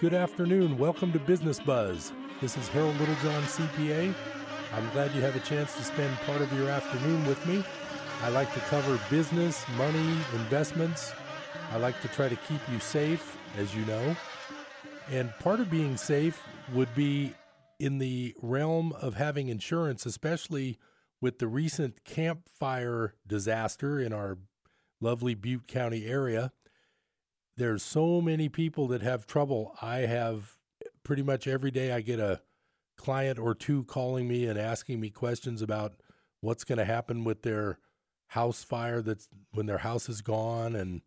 Good afternoon. Welcome to Business Buzz. This is Harold Littlejohn, CPA. I'm glad you have a chance to spend part of your afternoon with me. I like to cover business, money, investments. I like to try to keep you safe, as you know. And part of being safe would be in the realm of having insurance, especially with the recent Camp Fire disaster in our lovely Butte County area. There's so many people that have trouble. I have pretty much every day I get a client or two calling me and asking me questions about what's going to happen with their house fire that's when their house is gone and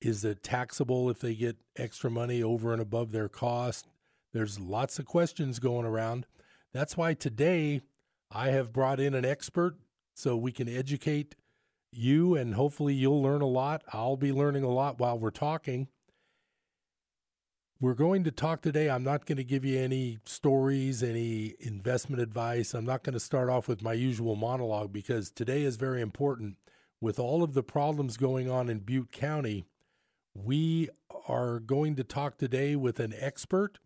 is it taxable if they get extra money over and above their cost there's lots of questions going around that's why today i have brought in an expert so we can educate you and hopefully you'll learn a lot i'll be learning a lot while we're talking we're going to talk today. I'm not going to give you any stories, any investment advice. I'm not going to start off with my usual monologue because today is very important. With all of the problems going on in Butte County, we are going to talk today with an expert.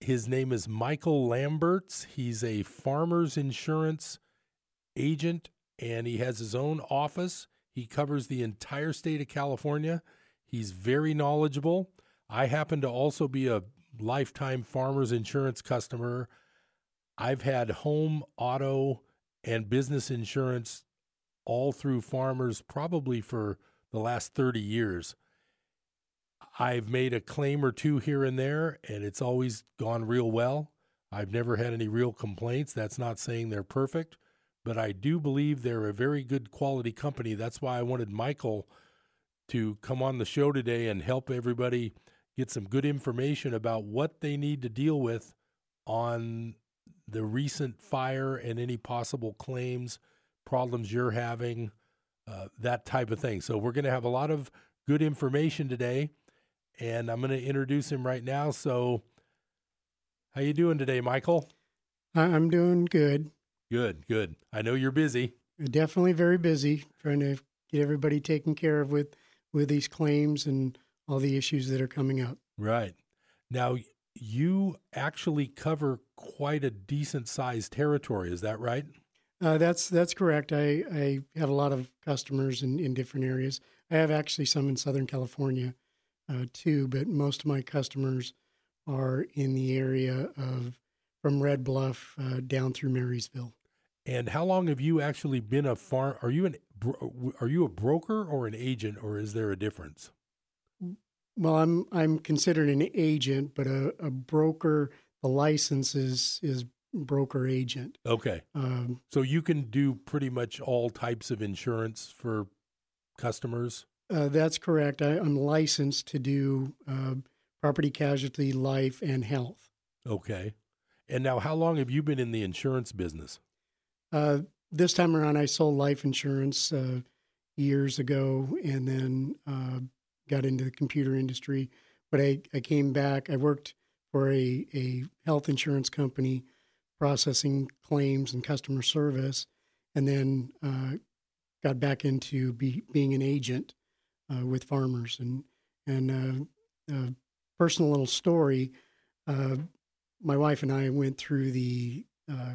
His name is Michael Lamberts. He's a farmer's insurance agent and he has his own office. He covers the entire state of California. He's very knowledgeable. I happen to also be a lifetime farmers insurance customer. I've had home, auto, and business insurance all through farmers probably for the last 30 years. I've made a claim or two here and there, and it's always gone real well. I've never had any real complaints. That's not saying they're perfect, but I do believe they're a very good quality company. That's why I wanted Michael to come on the show today and help everybody get some good information about what they need to deal with on the recent fire and any possible claims, problems you're having, uh, that type of thing. So we're going to have a lot of good information today, and I'm going to introduce him right now. So, how you doing today, Michael? I'm doing good. Good, good. I know you're busy. Definitely very busy trying to get everybody taken care of with with these claims and all the issues that are coming up. Right. Now, you actually cover quite a decent sized territory. Is that right? Uh, that's that's correct. I, I have a lot of customers in, in different areas. I have actually some in Southern California uh, too, but most of my customers are in the area of from Red Bluff uh, down through Marysville. And how long have you actually been a farm? Are you an are you a broker or an agent, or is there a difference? Well, I'm I'm considered an agent, but a, a broker. The license is is broker agent. Okay. Um, so you can do pretty much all types of insurance for customers. Uh, that's correct. I, am licensed to do uh, property casualty, life, and health. Okay. And now, how long have you been in the insurance business? Uh, this time around, I sold life insurance uh, years ago, and then uh, got into the computer industry. But I, I came back. I worked for a, a health insurance company processing claims and customer service, and then uh, got back into be, being an agent uh, with farmers. And and uh, personal little story: my wife and I went through the uh,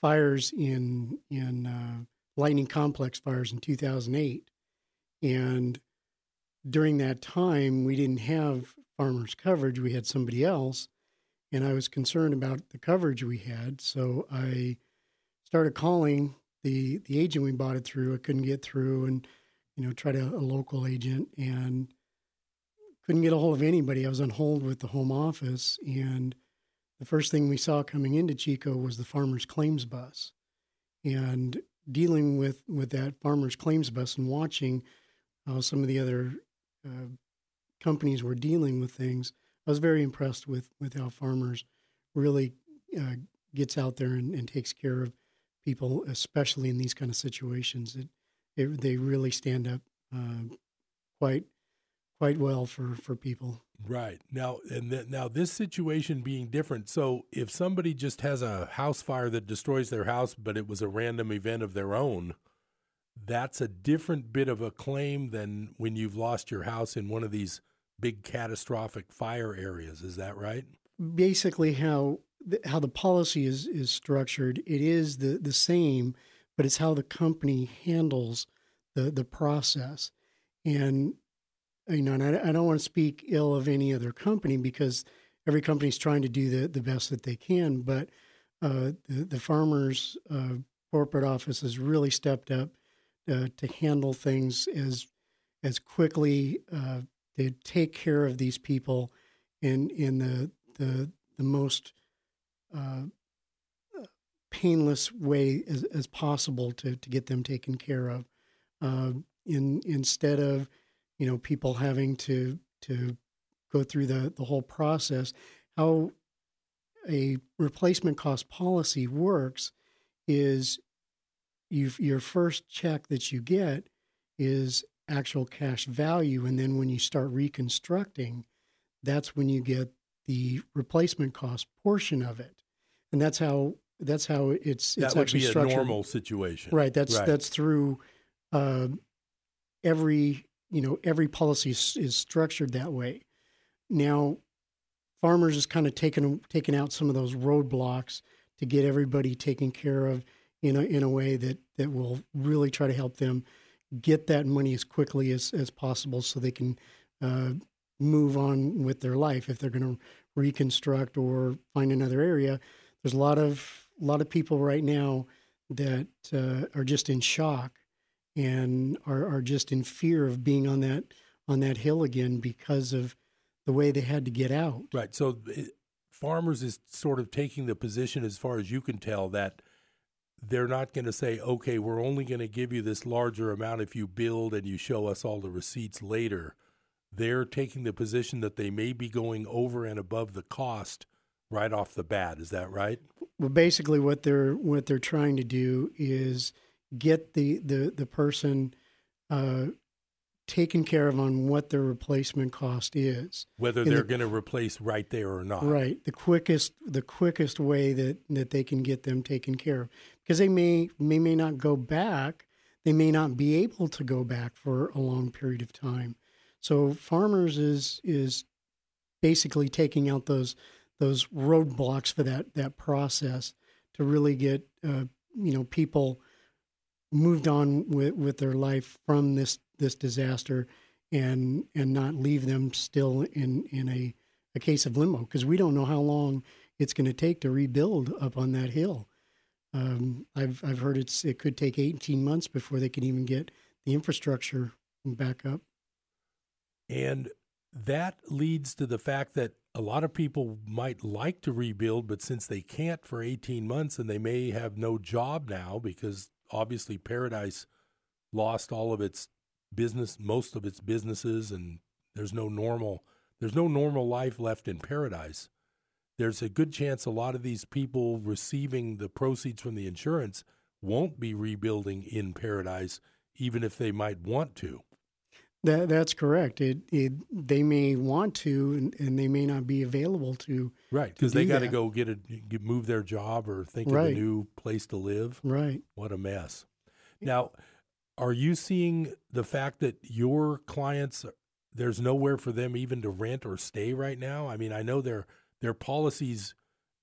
fires in in uh, Lightning Complex fires in 2008, and during that time, we didn't have farmers coverage. We had somebody else. And I was concerned about the coverage we had. So I started calling the, the agent we bought it through. I couldn't get through and, you know, tried a, a local agent and couldn't get a hold of anybody. I was on hold with the home office. And the first thing we saw coming into Chico was the farmer's claims bus. And dealing with, with that farmer's claims bus and watching how some of the other uh, companies were dealing with things, I was very impressed with with how farmers really uh, gets out there and, and, takes care of people, especially in these kind of situations. It, it they really stand up uh, quite quite well for for people. Right now, and th- now this situation being different. So, if somebody just has a house fire that destroys their house, but it was a random event of their own, that's a different bit of a claim than when you've lost your house in one of these big catastrophic fire areas. Is that right? Basically, how the, how the policy is is structured, it is the the same, but it's how the company handles the the process. And you know, and I, I don't want to speak ill of any other company because every company is trying to do the the best that they can, but uh, the, the farmers uh, corporate office has really stepped up uh, to handle things as as quickly uh, to take care of these people in in the the the most uh, painless way as, as possible to to get them taken care of. Uh, in instead of you know people having to to go through the the whole process, how a replacement cost policy works is you your first check that you get is actual cash value and then when you start reconstructing that's when you get the replacement cost portion of it. And that's how that's how it's that it's would actually be a structured. normal situation, right that's Right. that's through uh, every you know every policy is, is structured that way. Now farmers is kind of taken taken out some of those roadblocks to get everybody taken care of in a in a way that that will really try to help them get that money as quickly as as possible so they can uh, move on with their life. If they're going to reconstruct or find another area there's a lot of a lot of people right now that uh, are just in shock and are, are just in fear of being on that on that hill again because of the way they had to get out Right. So it, farmers is sort of taking the position, as far as you can tell, that they're not going to say, okay, we're only going to give you this larger amount if you build and you show us all the receipts later. They're taking the position that they may be going over and above the cost right off the bat. Is that right? Well, basically, what they're what they're trying to do is get the the the person uh, taken care of on what their replacement cost is. Whether In they're the- going to replace right there or not. Right, the quickest the quickest way that that they can get them taken care of because they may may may not go back. They may not be able to go back for a long period of time. So farmers is is basically taking out those those roadblocks for that that process to really get uh, you know people moved on with, with their life from this this disaster and and not leave them still in in a, a case of limbo because we don't know how long it's going to take to rebuild up on that hill. Um, I've I've heard it's it could take 18 months before they can even get the infrastructure back up. And that leads to the fact that a lot of people might like to rebuild, but since they can't for 18 months and they may have no job now because obviously Paradise lost all of its business, most of its businesses, and there's no normal, there's no normal life left in Paradise. There's a good chance a lot of these people receiving the proceeds from the insurance won't be rebuilding in Paradise, even if they might want to. That that's correct. It, it they may want to and, and they may not be available to. Right, because they got to go get a get, move their job or think of a new place to live. Right. What a mess. Now, are you seeing the fact that your clients there's nowhere for them even to rent or stay right now? I mean, I know their their policies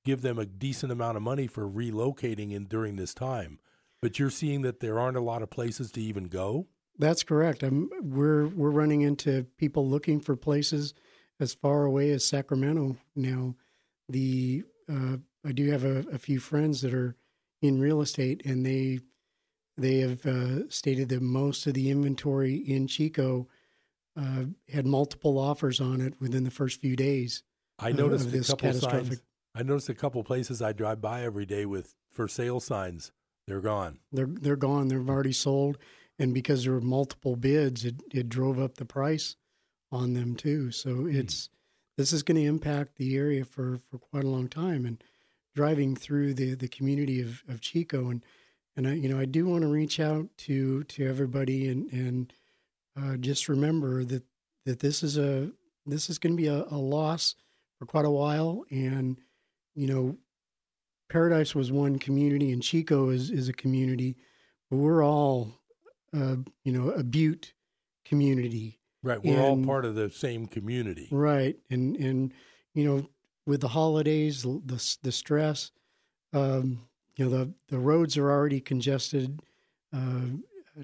give them a decent amount of money for relocating in during this time, but you're seeing that there aren't a lot of places to even go. That's correct. I'm, we're we're running into people looking for places as far away as Sacramento now. The uh, I do have a, a few friends that are in real estate, and they they have uh, stated that most of the inventory in Chico uh, had multiple offers on it within the first few days. I noticed of a this couple signs. catastrophic- I noticed a couple places I drive by every day with for sale signs. They're gone. They're they're gone. They've already sold, and because there were multiple bids, it, it drove up the price on them too. So it's this is going to impact the area for, for quite a long time. And driving through the, the community of, of Chico, and and I you know I do want to reach out to to everybody and and uh, just remember that that this is a this is going to be a, a loss for quite a while, and you know Paradise was one community, and Chico is is a community. But we're all, uh, you know, a Butte community, Right, we're all part of the same community. Right, and and you know, with the holidays, the the stress, um, you know, the the roads are already congested uh,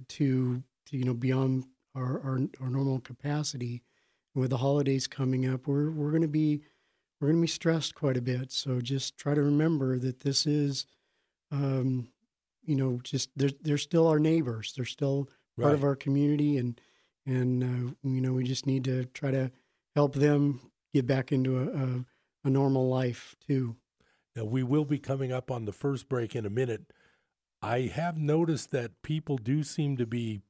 to, to you know beyond our, our our normal capacity. With the holidays coming up, we're we're going to be we're going to be stressed quite a bit. So just try to remember that this is, um, you know, just they're they're still our neighbors. They're still part Right. of our community, and and uh, you know we just need to try to help them get back into a, a, a normal life too. Now, we will be coming up on the first break in a minute. I have noticed that people do seem to be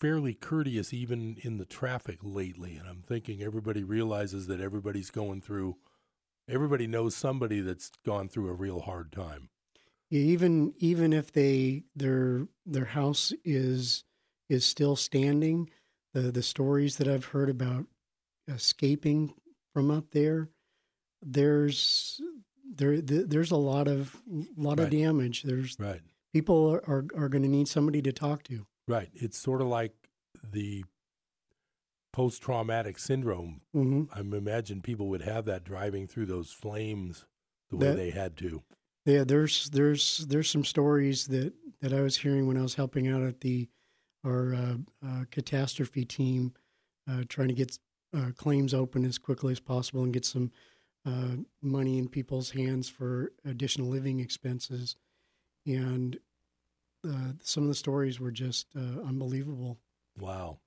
fairly courteous even in the traffic lately. And I'm thinking everybody realizes that everybody's going through, everybody knows somebody that's gone through a real hard time. Yeah, even even if they their their house is is still standing, the the stories that I've heard about escaping from up there, there's there there's a lot of lot Right. of damage. There's Right. people are are, are going to need somebody to talk to. Right. It's sort of like the post traumatic syndrome. hmm I imagine people would have that driving through those flames the way That- they had to. Yeah, there's there's there's some stories that that I was hearing when I was helping out at the our uh, uh, catastrophe team, uh, trying to get uh, claims open as quickly as possible and get some uh, money in people's hands for additional living expenses, and uh, some of the stories were just unbelievable. Wow.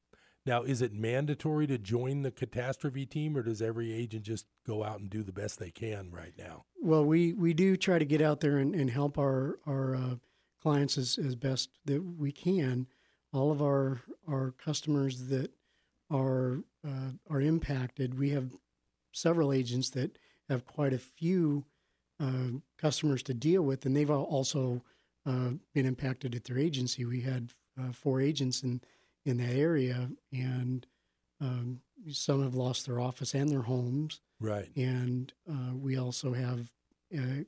Now, is it mandatory to join the catastrophe team, or does every agent just go out and do the best they can right now? Well, we, we do try to get out there and, and help our our uh, clients as, as best that we can. All of our our customers that are uh, are impacted, we have several agents that have quite a few uh, customers to deal with, and they've al- also uh, been impacted at their agency. We had uh, four agents in in that area, and um, some have lost their office and their homes Right. and uh, we also have uh,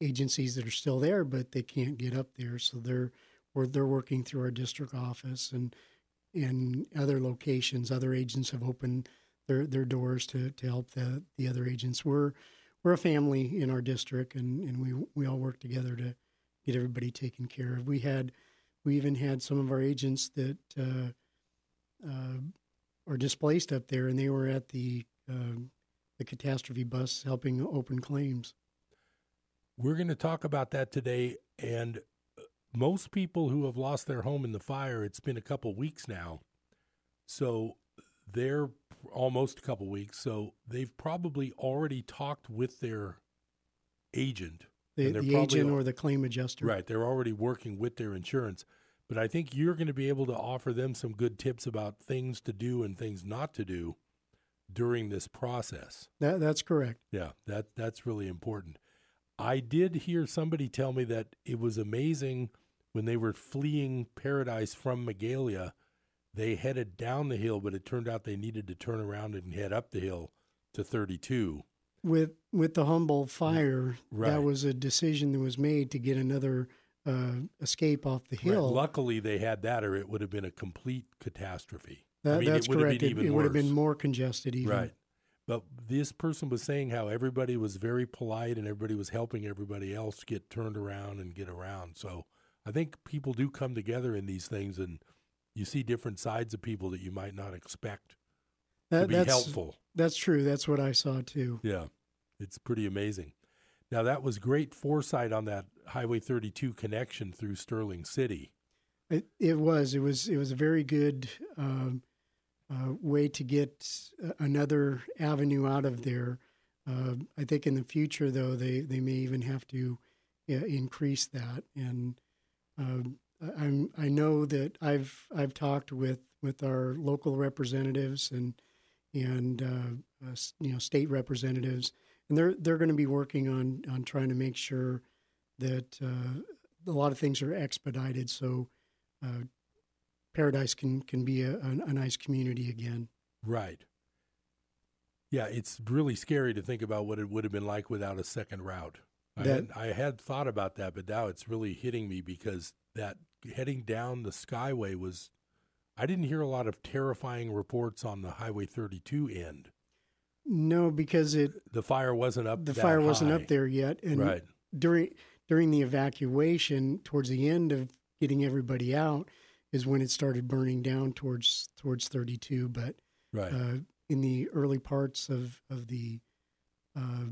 agencies that are still there, but they can't get up there, so they're or they're working through our district office and in other locations. Other agents have opened their their doors to to help the the other agents. We're we're a family in our district, and and we we all work together to get everybody taken care of. We had we even had some of our agents that. Uh, uh, are displaced up there, and they were at the uh, the catastrophe bus helping open claims. We're going to talk about that today. And uh, most people who have lost their home in the fire, it's been a couple weeks now. So they're almost a couple weeks. So they've probably already talked with their agent. The, the agent or the claim adjuster. Right. They're already working with their insurance. But I think you're going to be able to offer them some good tips about things to do and things not to do during this process. That, that's correct. Yeah, that that's really important. I did hear somebody tell me that it was amazing when they were fleeing paradise from Magalia. they headed down the hill, but it turned out they needed to turn around and head up the hill to 32. With with the Humboldt fire, Right. that was a decision that was made to get another uh, escape off the Right. hill. Luckily, they had that, or it would have been a complete catastrophe. That, I mean, that's it would have correct. been It, even it would have been more congested. Even. Right. But this person was saying how everybody was very polite and everybody was helping everybody else get turned around and get around. So I think people do come together in these things and you see different sides of people that you might not expect to That, be that's helpful. that's true. That's what I saw too. Yeah. It's pretty amazing. Now that was great foresight on that Highway 32 connection through Sterling City. It, it was. It was. It was a very good um, uh, way to get uh, another avenue out of there. Uh, I think in the future, though, they, they may even have to uh, increase that. And um, I- I'm I know that I've I've talked with, with our local representatives and and uh, uh, you know state representatives, and they're they're going to be working on on trying to make sure that uh, a lot of things are expedited so uh, Paradise can can be a, a, a nice community again. Right. Yeah, it's really scary to think about what it would have been like without a second route. I, That- had, I had thought about that, but now it's really hitting me because that heading down the Skyway was I didn't hear a lot of terrifying reports on the Highway 32 end. No, because it The fire wasn't up. There the fire wasn't high. up there yet, and Right. during during the evacuation, towards the end of getting everybody out, is when it started burning down towards towards 32. But Right. uh, in the early parts of of the uh,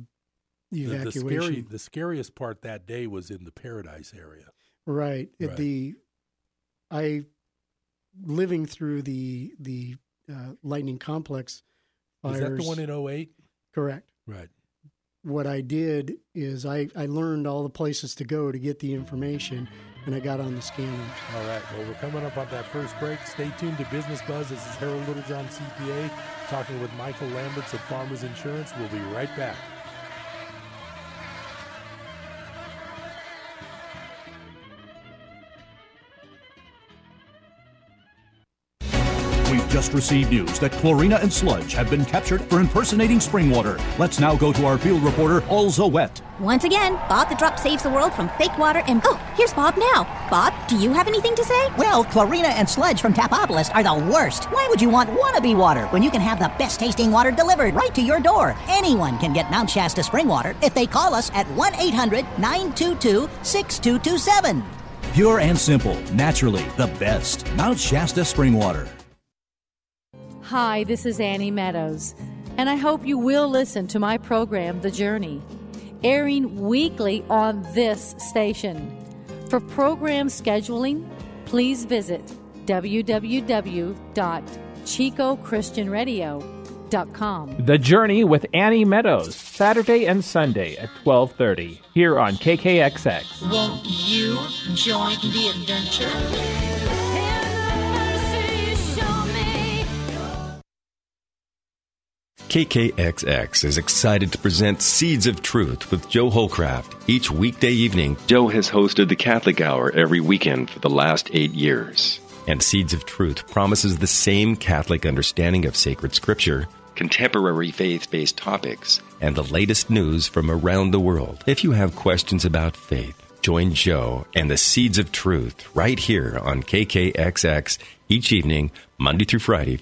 the the, the evacuation, scary, the scariest part that day was in the Paradise area. right? At Right. the I living through the the uh, lightning complex fires. Is that the one in 08? correct? Right. what I did is I, I learned all the places to go to get the information, and I got on the scanners. All right. Well, we're coming up on that first break. Stay tuned to Business Buzz. This is Harold Littlejohn, CPA, talking with Michael Lamberts of Farmers Insurance. We'll be right back. Just received news that Chlorina and Sludge have been captured for impersonating spring water. Let's now go to our field reporter, Alza Wet. Once again, Bob the Drop saves the world from fake water and. Oh, here's Bob now. Bob, do you have anything to say? Well, Chlorina and Sludge from Tapopolis are the worst. Why would you want wannabe water when you can have the best tasting water delivered right to your door? Anyone can get Mount Shasta spring water if they call us at 1 800 922 6227. Pure and simple, naturally the best. Mount Shasta spring water. Hi, this is Annie Meadows, and I hope you will listen to my program, The Journey, airing weekly on this station. For program scheduling, please visit www.chicochristianradio.com. The Journey with Annie Meadows, Saturday and Sunday at 12:30 here on KKXX. Won't you join the adventure? KKXX is excited to present Seeds of Truth with Joe Holcraft. Each weekday evening, Joe has hosted the Catholic Hour every weekend for the last eight years. And Seeds of Truth promises the same Catholic understanding of sacred scripture, contemporary faith based topics, and the latest news from around the world. If you have questions about faith, join Joe and the Seeds of Truth right here on KKXX each evening, Monday through Friday.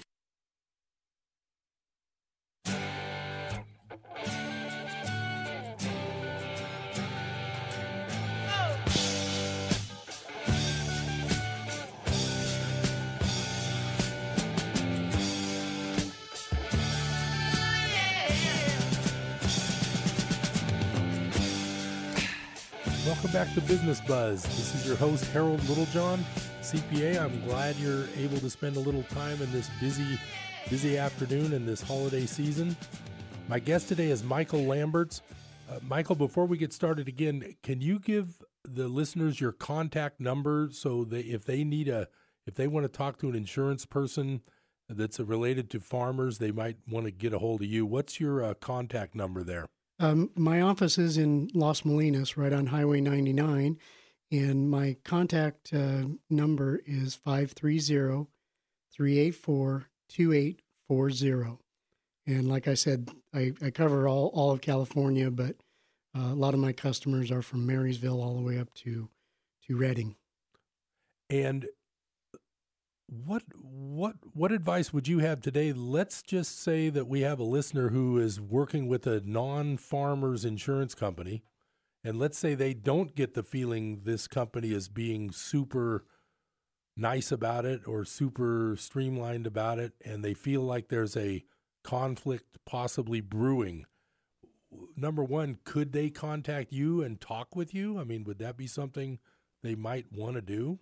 Back to Business Buzz. This is your host, Harold Littlejohn, CPA. I'm glad you're able to spend a little time in this busy, busy afternoon in this holiday season. My guest today is Michael Lamberts. Uh, Michael, before we get started again, can you give the listeners your contact number so that if they need a, if they want to talk to an insurance person that's related to farmers, they might want to get a hold of you. What's your uh, contact number there? Um, my office is in Los Molinos, right on Highway 99, and my contact uh, number is 530 384 2840. And like I said, I, I cover all, all of California, but uh, a lot of my customers are from Marysville all the way up to, to Redding. And what what what advice would you have today? Let's just say that we have a listener who is working with a non-farmers insurance company, and let's say they don't get the feeling this company is being super nice about it or super streamlined about it, and they feel like there's a conflict possibly brewing. Number one, could they contact you and talk with you? I mean, would that be something they might want to do?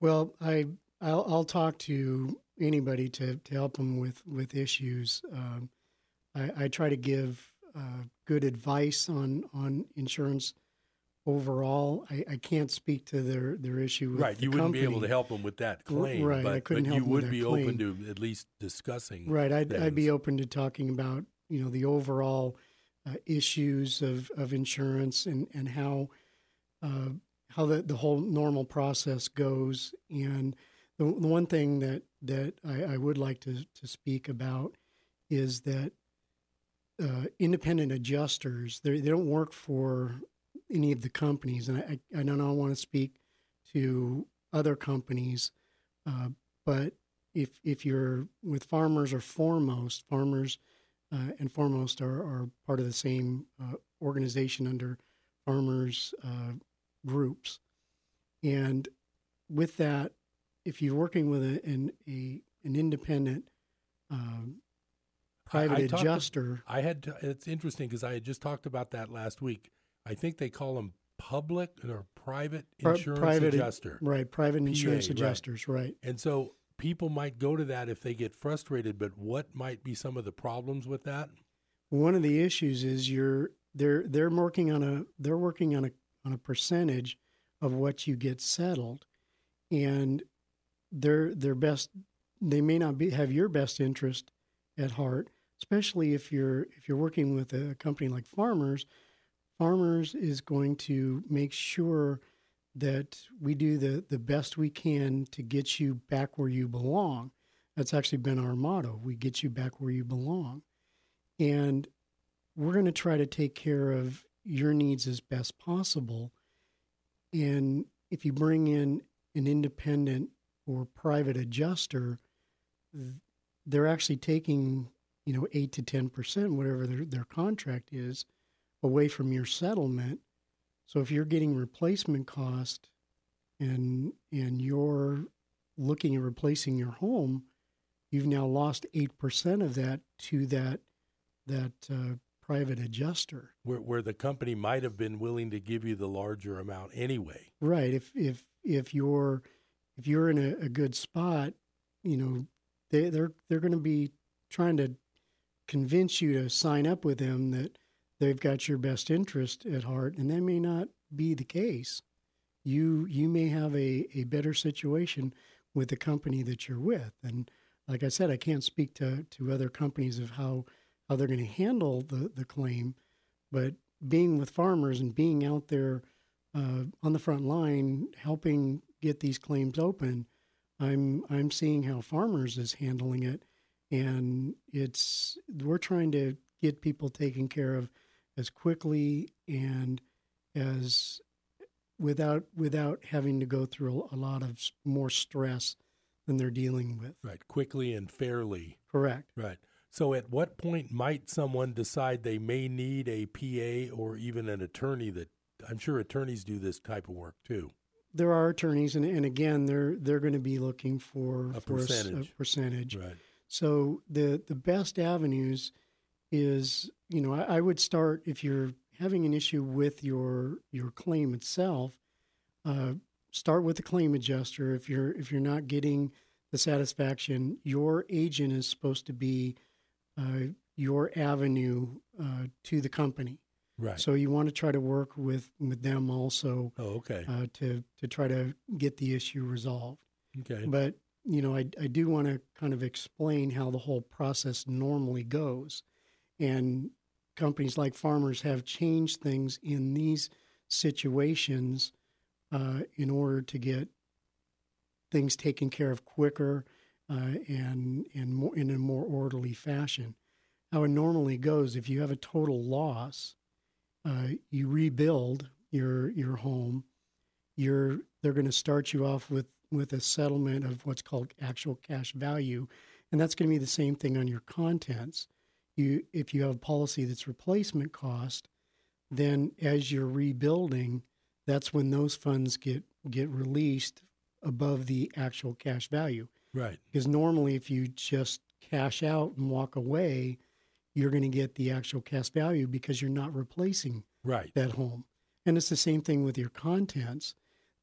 Well, I I'll, I'll talk to anybody to, to help them with with issues. Um, I, I try to give uh, good advice on on insurance overall. I, I can't speak to their their issue with right. You wouldn't be able to help them with that claim, right, I couldn't but help you would be claim. open to at least discussing. Right, I'd I'd be open to talking about you know the overall uh, issues of, of insurance and and how uh, how the, the whole normal process goes. And the, the one thing that that I, I would like to to speak about is that uh, independent adjusters they don't work for any of the companies, and I I don't want to speak to other companies, uh, but if if you're with farmers or foremost farmers uh, and foremost are, are part of the same uh, organization under farmers uh, groups. And with that if you're working with a, an a, an independent um, private I, I adjuster I had. To, it's interesting because I had just talked about that last week. I think they call them public or private pri- insurance private adjuster. right private insurance PA, right. adjusters right And so people might go to that if they get frustrated. But what might be some of the problems with that? one of the issues is you're they're they're working on a they're working on a on a percentage of what you get settled and their their best they may not be have your best interest at heart especially if you're if you're working with a company like farmers. Farmers is going to make sure that we do the the best we can to get you back where you belong. That's actually been our motto we get you back where you belong. And we're going to try to take care of your needs as best possible. And if you bring in an independent or private adjuster, they're actually taking, you know, eight to ten percent, whatever their, their contract is, away from your settlement. So if you're getting replacement cost and and you're looking at replacing your home, you've now lost eight percent of that to that that uh, private adjuster. Where, where the company might have been willing to give you the larger amount anyway. Right. If if if you're if you're in a, a good spot, you know, they they're they're going to be trying to convince you to sign up with them that they've got your best interest at heart, and that may not be the case. You you may have a, a better situation with the company that you're with, and like I said, I can't speak to to other companies of how how they're going to handle the the claim, but being with farmers and being out there uh, on the front line helping get these claims open, I'm I'm seeing how farmers is handling it, and it's we're trying to get people taken care of as quickly and as without without having to go through a, lot of more stress than they're dealing with. Right. Quickly and fairly. Correct. Right. So at what point might someone decide they may need a PA or even an attorney that I'm sure attorneys do this type of work too. There are attorneys, and, and again, they're they're going to be looking for A for percentage. a percentage. Right. So the the best avenues is you know I, I would start if you're having an issue with your your claim itself. Uh, start with the claim adjuster. If you're if you're not getting the satisfaction, your agent is supposed to be uh, your avenue uh, to the company. Right. So you want to try to work with with them also oh, okay. uh, to to try to get the issue resolved. okay. But you know, I I do want to kind of explain how the whole process normally goes, and companies like Farmers have changed things in these situations uh, in order to get things taken care of quicker uh, and and more in a more orderly fashion. How it normally goes, if you have a total loss, uh, you rebuild your your home. You're they're going to start you off with with a settlement of what's called actual cash value, and that's going to be the same thing on your contents. You if you have a policy that's replacement cost, then as you're rebuilding, that's when those funds get get released above the actual cash value. right. Because normally, if you just cash out and walk away, you're going to get the actual cash value because you're not replacing Right. that home. And it's the same thing with your contents.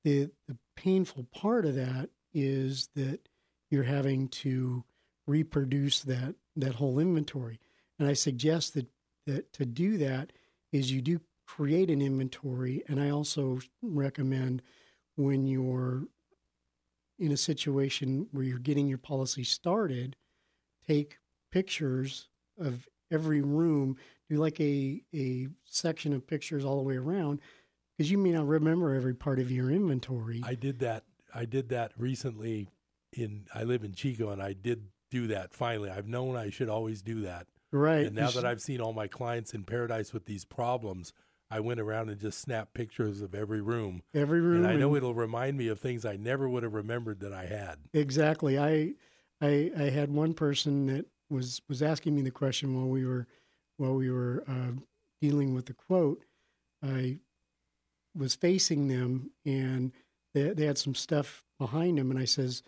The the painful part of that is that you're having to reproduce that that whole inventory. And I suggest that that to do that is you do create an inventory and I also recommend when you're in a situation where you're getting your policy started, take pictures of every room, do like a, a section of pictures all the way around, because you may not remember every part of your inventory. I did that. I did that recently. In I live in Chico, and I did do that. Finally, I've known I should always do that. right. And now that I've seen all my clients in Paradise with these problems, I went around and just snapped pictures of every room. every room, And I know and- it'll remind me of things I never would have remembered that I had. exactly. I I, I had one person that was was asking me the question while we were while we were uh, dealing with the quote. I was facing them, and they, they had some stuff behind them, and I says,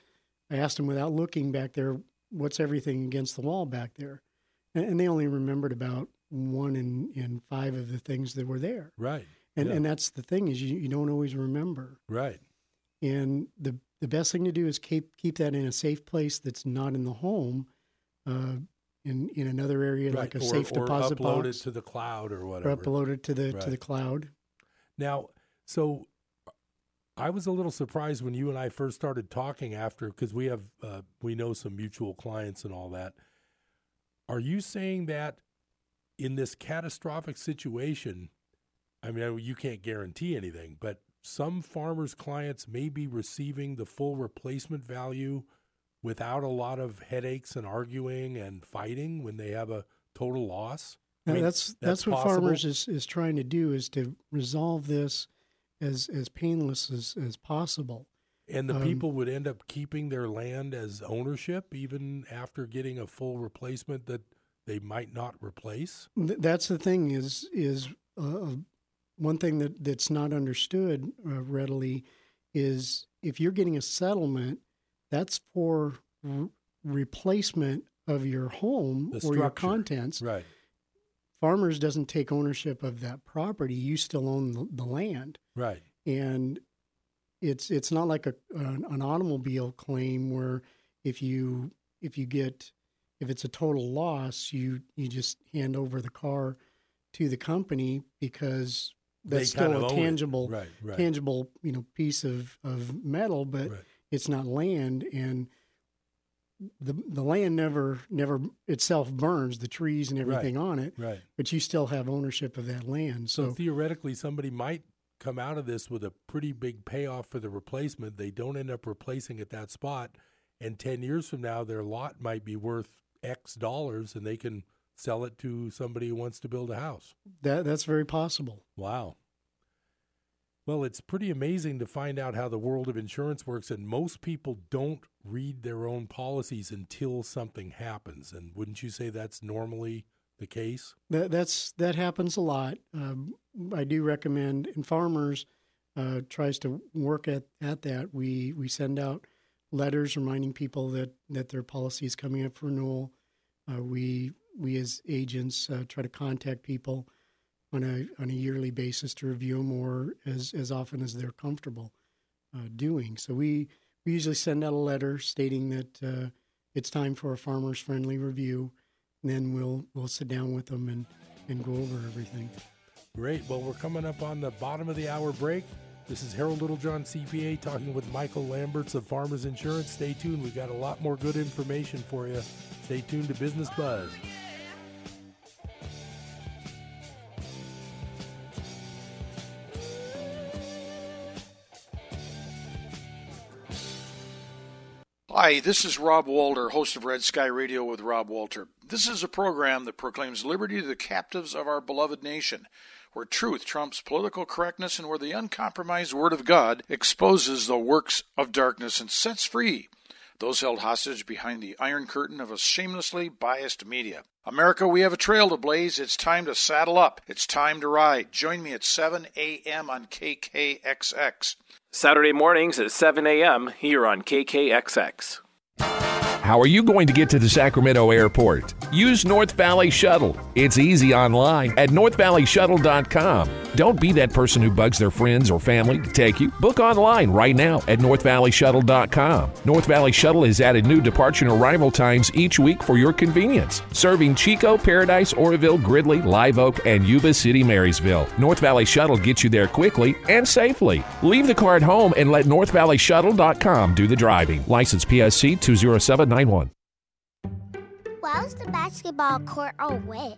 I asked them without looking back there, what's everything against the wall back there, and, and they only remembered about one in, in five of the things that were there. Right. And Yeah. and that's the thing is you, you don't always remember. Right. And the the best thing to do is keep keep that in a safe place that's not in the home, uh, in in another area right. like a or, safe or deposit upload box, it to the cloud or or whatever. upload it to the to the cloud. Now, so I was a little surprised when you and I first started talking after because we have uh, we know some mutual clients and all that. Are you saying that in this catastrophic situation? I mean, you can't guarantee anything, but some farmers' clients may be receiving the full replacement value without a lot of headaches and arguing and fighting when they have a total loss. I mean, that's, that's what possible? farmers is, is trying to do is to resolve this as as painless as, as possible. And the Um, people would end up keeping their land as ownership even after getting a full replacement that they might not replace. Th- that's the thing is is uh, one thing that that's not understood uh, readily is if you're getting a settlement, that's for replacement of your home The or your contents. Right. Farmers doesn't take ownership of that property. You still own the, the land, Right. and it's it's not like a an, an automobile claim where if you if you get if it's a total loss, you you just hand over the car to the company because that's still a tangible Right, right. tangible you know piece of of metal, but Right. It's not land and the the land never never itself burns the trees and everything on it Right. but you still have ownership of that land So, so theoretically, somebody might come out of this with a pretty big payoff for the replacement. They don't end up replacing at that spot. And 10 years from now, their lot might be worth X dollars and they can sell it to somebody who wants to build a house. that that's very possible Wow. Well, it's pretty amazing to find out how the world of insurance works, and most people don't read their own policies until something happens. And wouldn't you say that's normally the case? That that's that happens a lot. Um, I do recommend, and farmers uh, tries to work at, at that. We we send out letters reminding people that that their policy is coming up for renewal. Uh, we we as agents uh, try to contact people on a on a yearly basis to review them, or as as often as they're comfortable uh, doing. So we we usually send out a letter stating that uh, it's time for a farmers friendly review and then we'll we'll sit down with them and and go over everything. Great. Well, we're coming up on the bottom of the hour break. This is Harold Littlejohn, CPA, talking with Michael Lamberts of Farmers Insurance. Stay tuned. We've got a lot more good information for you. Stay tuned to Business Buzz. Hi, this is Rob Walter, host of Red Sky Radio with Rob Walter. This is a program that proclaims liberty to the captives of our beloved nation, where truth trumps political correctness and where the uncompromised Word of God exposes the works of darkness and sets free those held hostage behind the iron curtain of a shamelessly biased media. America, we have a trail to blaze. It's time to saddle up. It's time to ride. Join me at 7 a.m. on KKXX. Saturday mornings at 7 a.m. here on KKXX. How are you going to get to the Sacramento airport? Use North Valley Shuttle. It's easy online at northvalleyshuttle.com. Don't be that person who bugs their friends or family to take you. Book online right now at northvalleyshuttle.com. North Valley Shuttle has added new departure and arrival times each week for your convenience, serving Chico, Paradise, Oroville, Gridley, Live Oak, and Yuba City, Marysville. North Valley Shuttle gets you there quickly and safely. Leave the car at home and let northvalleyshuttle.com do the driving. License PSC 20791. Why was the basketball court all wet?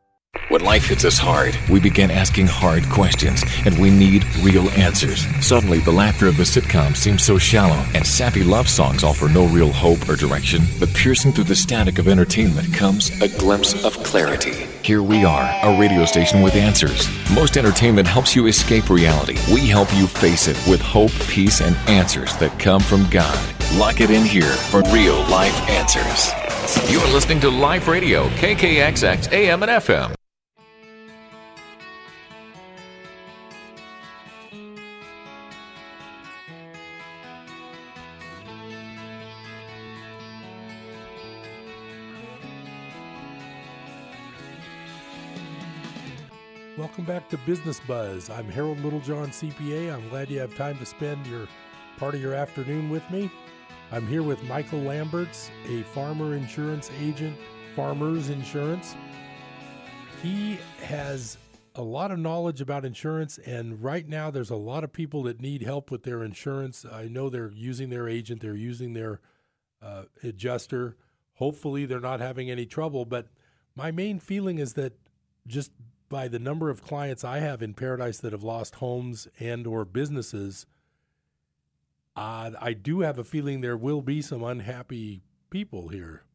When life hits us hard, we begin asking hard questions, and we need real answers. Suddenly, the laughter of the sitcom seems so shallow, and sappy love songs offer no real hope or direction. But piercing through the static of entertainment comes a glimpse of clarity. Here we are, a radio station with answers. Most entertainment helps you escape reality. We help you face it with hope, peace, and answers that come from God. Lock it in here for real life answers. You're listening to Life Radio, KKXX AM and FM. Welcome back to Business Buzz. I'm Harold Littlejohn, CPA. I'm glad you have time to spend your part of your afternoon with me. I'm here with Michael Lamberts, a farmer insurance agent, Farmers Insurance. He has a lot of knowledge about insurance, and right now there's a lot of people that need help with their insurance. I know they're using their agent, they're using their uh, adjuster. Hopefully, they're not having any trouble. But my main feeling is that just by the number of clients I have in Paradise that have lost homes and or businesses, uh, I do have a feeling there will be some unhappy people here.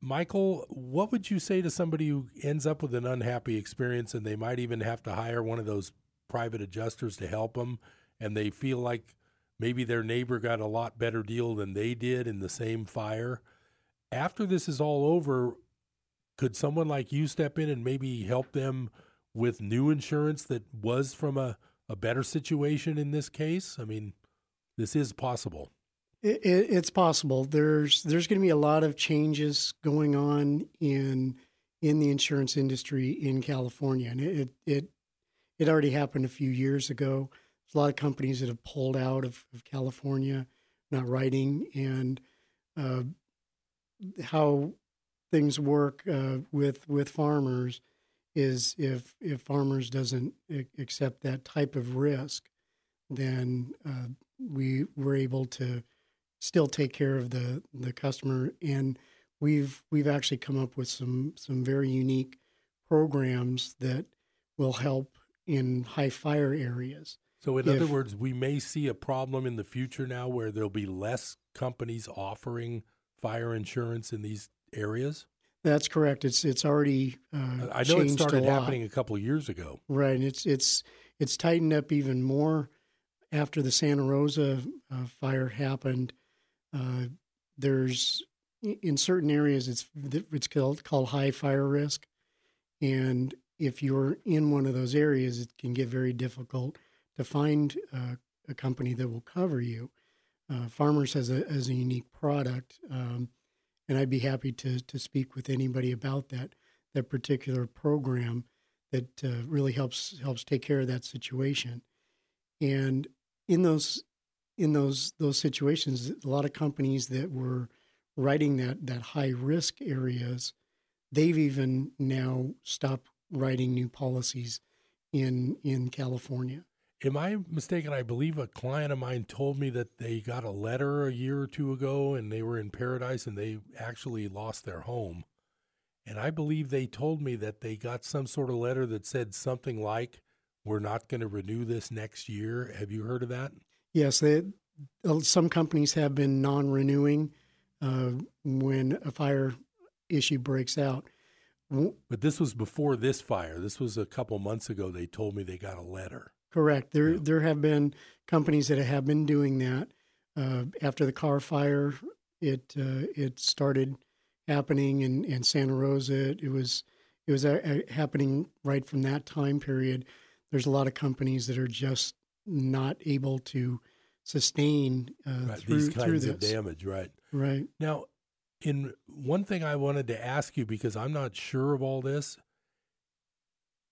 Michael, what would you say to somebody who ends up with an unhappy experience and they might even have to hire one of those private adjusters to help them and they feel like maybe their neighbor got a lot better deal than they did in the same fire? After this is all over, could someone like you step in and maybe help them with new insurance that was from a, a better situation in this case? I mean, this is possible. It, it, it's possible. There's there's going to be a lot of changes going on in in the insurance industry in California, and it it it already happened a few years ago. There's a lot of companies that have pulled out of, of California, not writing, and uh, how things work uh, with with farmers is if if farmers doesn't accept that type of risk, then uh, we were able to still take care of the the customer and we've we've actually come up with some some very unique programs that will help in high fire areas. So in if, other words, we may see a problem in the future now where there'll be less companies offering fire insurance in these areas. That's correct. It's it's already uh, I know it started a happening a couple of years ago. Right. And it's it's it's tightened up even more after the Santa Rosa uh, fire happened, uh, there's in certain areas it's it's called called high fire risk, and if you're in one of those areas, it can get very difficult to find uh, a company that will cover you. Uh, Farmers has a has a unique product, um, and I'd be happy to to speak with anybody about that that particular program that uh, really helps helps take care of that situation. And in those in those those situations, a lot of companies that were writing that that high risk areas, they've even now stopped writing new policies in in California. Am I mistaken? I believe a client of mine told me that they got a letter a year or two ago and they were in paradise and they actually lost their home. And I believe they told me that they got some sort of letter that said something like, we're not going to renew this next year. Have you heard of that? Yes, they, uh, some companies have been non-renewing uh, when a fire issue breaks out. But this was before this fire. This was a couple months ago. They told me they got a letter. Correct. There, yeah. there have been companies that have been doing that. Uh, after the Carr Fire, it uh, it started happening in, in Santa Rosa. It, it was it was uh, happening right from that time period there's a lot of companies that are just not able to sustain uh, right, through, these kinds of damage. Right. Right. Now, in one thing I wanted to ask you because I'm not sure of all this.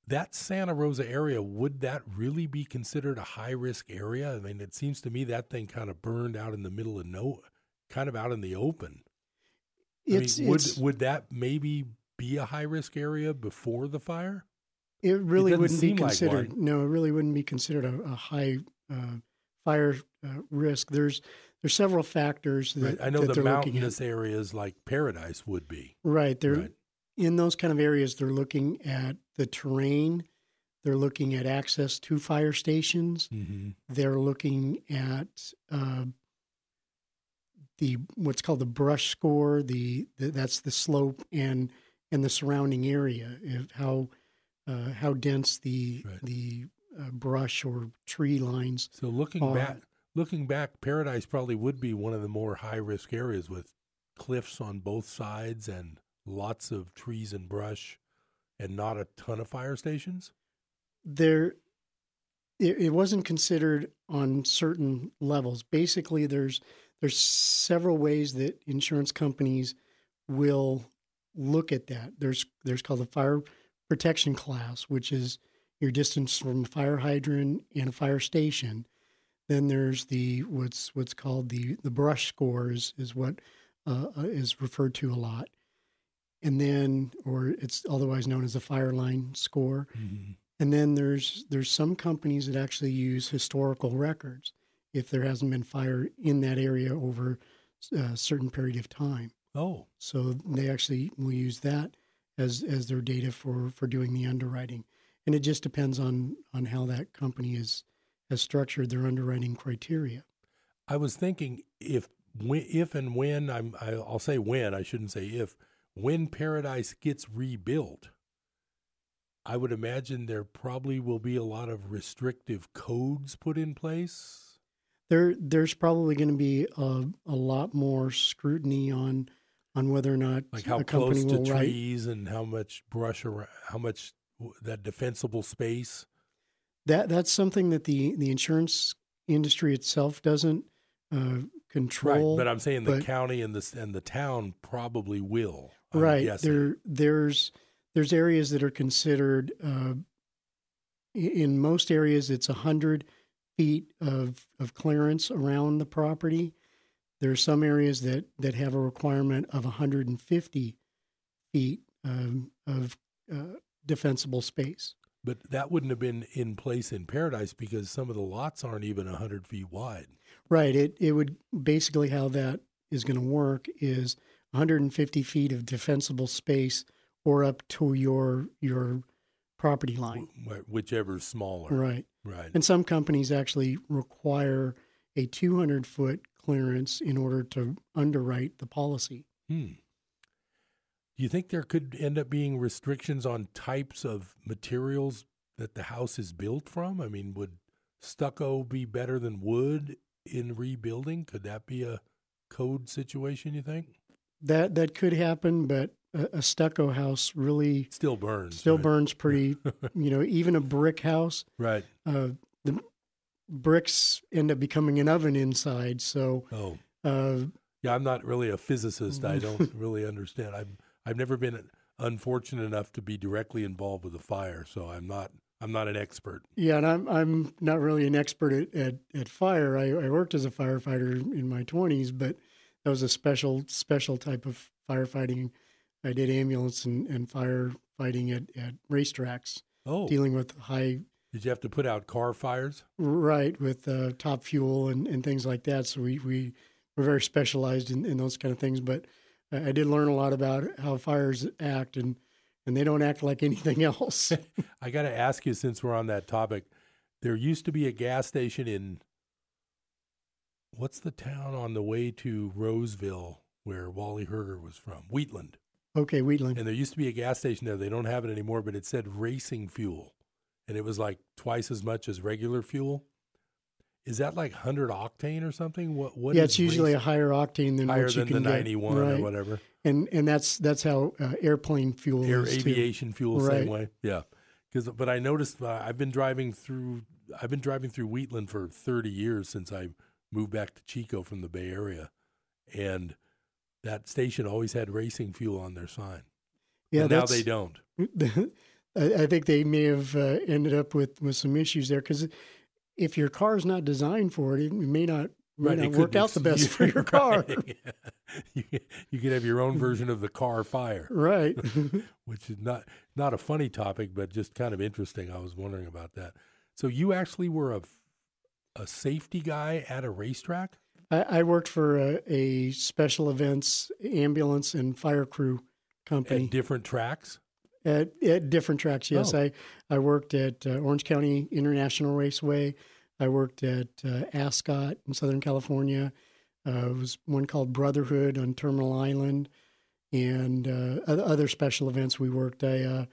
That Santa Rosa area, would that really be considered a high risk area? I mean, it seems to me that thing kind of burned out in the middle of no, kind of out in the open. It's, I mean, would it's, would that maybe be a high risk area before the fire? It really it wouldn't be considered. Like no, it really wouldn't be considered a, a high uh, fire uh, risk. There's there's several factors that right. I know that the mountainous areas like Paradise would be. Right. There right. In those kind of areas, they're looking at the terrain. They're looking at access to fire stations. Mm-hmm. They're looking at uh, the what's called the brush score. The, the that's the slope and and the surrounding area. If how uh, how dense the Right. the uh, brush or tree lines. So looking are. back, looking back, Paradise probably would be one of the more high risk areas with cliffs on both sides and lots of trees and brush, and not a ton of fire stations. there it, it wasn't considered on certain levels. Basically there's there's several ways that insurance companies will look at that. There's there's called the fire protection class which is your distance from a fire hydrant and a fire station. Then there's the what's what's called the the brush scores is what uh, uh, is referred to a lot and then or it's otherwise known as the fire line score mm-hmm. and then there's there's some companies that actually use historical records if there hasn't been fire in that area over a uh, certain period of time. Oh, So they actually will use that as as their data for for doing the underwriting. And it just depends on on how that company is has structured their underwriting criteria. I was thinking if when, if and when I'm I'll say when I shouldn't say if when Paradise gets rebuilt, I would imagine there probably will be a lot of restrictive codes put in place. There there's probably going to be a, a lot more scrutiny on on whether or not Like how close to will write trees and how much brush around, how much that defensible space. that that's something that the the insurance industry itself doesn't uh, control. right, but I'm saying the but- county and the and the town probably will. Right there there's there's areas that are considered uh, in most areas it's a hundred feet of of clearance around the property. There are some areas that that have a requirement of 150 feet um, of uh, defensible space. But that wouldn't have been in place in Paradise because some of the lots aren't even 100 feet wide. Right. It it would basically how that is going to work is 150 feet of defensible space or up to your your property line. wh- Whichever's smaller. Right. Right. And some companies actually require a 200 foot clearance in order to underwrite the policy. Hmm. Do you think there could end up being restrictions on types of materials that the house is built from? I mean, would stucco be better than wood in rebuilding? Could that be a code situation, you think? That that could happen, but a, a stucco house really Still burns. still right? burns pretty. you know, even a brick house, Right. uh, the bricks end up becoming an oven inside. So, Oh. uh, Yeah, I'm not really a physicist. I don't really understand. I've I've never been unfortunate enough to be directly involved with a fire, so I'm not I'm not an expert. Yeah, and I'm I'm not really an expert at at, at fire. I, I worked as a firefighter in my 20s, but that was a special special type of firefighting. I did ambulance and, and firefighting at, at racetracks, Oh, dealing with high did you have to put out car fires? right with uh, top fuel and, and things like that. So we we were very specialized in, in those kind of things. But I I did learn a lot about how fires act, and and they don't act like anything else. I got to ask you, since we're on that topic, there used to be a gas station in what's the town on the way to Roseville where Wally Herger was from? Wheatland. okay, Wheatland. And there used to be a gas station there. They don't have it anymore, but it said racing fuel. And it was like twice as much as regular fuel. Is that like 100 octane or something? What? what yeah, it's usually a higher octane than higher what you than the can get. 91 or whatever. And and that's that's how uh, airplane fuel Air is too. aviation fuel, Right. same way. Yeah. Because, but I noticed uh, I've been driving through. I've been driving through Wheatland for 30 years since I moved back to Chico from the Bay Area, and that station always had racing fuel on their sign. Yeah, now they don't. I, I think they may have uh, ended up with, with some issues there because if your car is not designed for it, it may not may Right, it not work out the best for your car. Right. you, you could have your own version of the car fire, Right. which is not not a funny topic, but just kind of interesting. I was wondering about that. So you actually were a a safety guy at a racetrack? I, I worked for a, a special events ambulance and fire crew company. At different tracks? At, at different tracks, yes. Oh. I, I worked at uh, Orange County International Raceway. I worked at uh, Ascot in Southern California. Uh, it was one called Brotherhood on Terminal Island, and uh, other special events we worked. I, uh,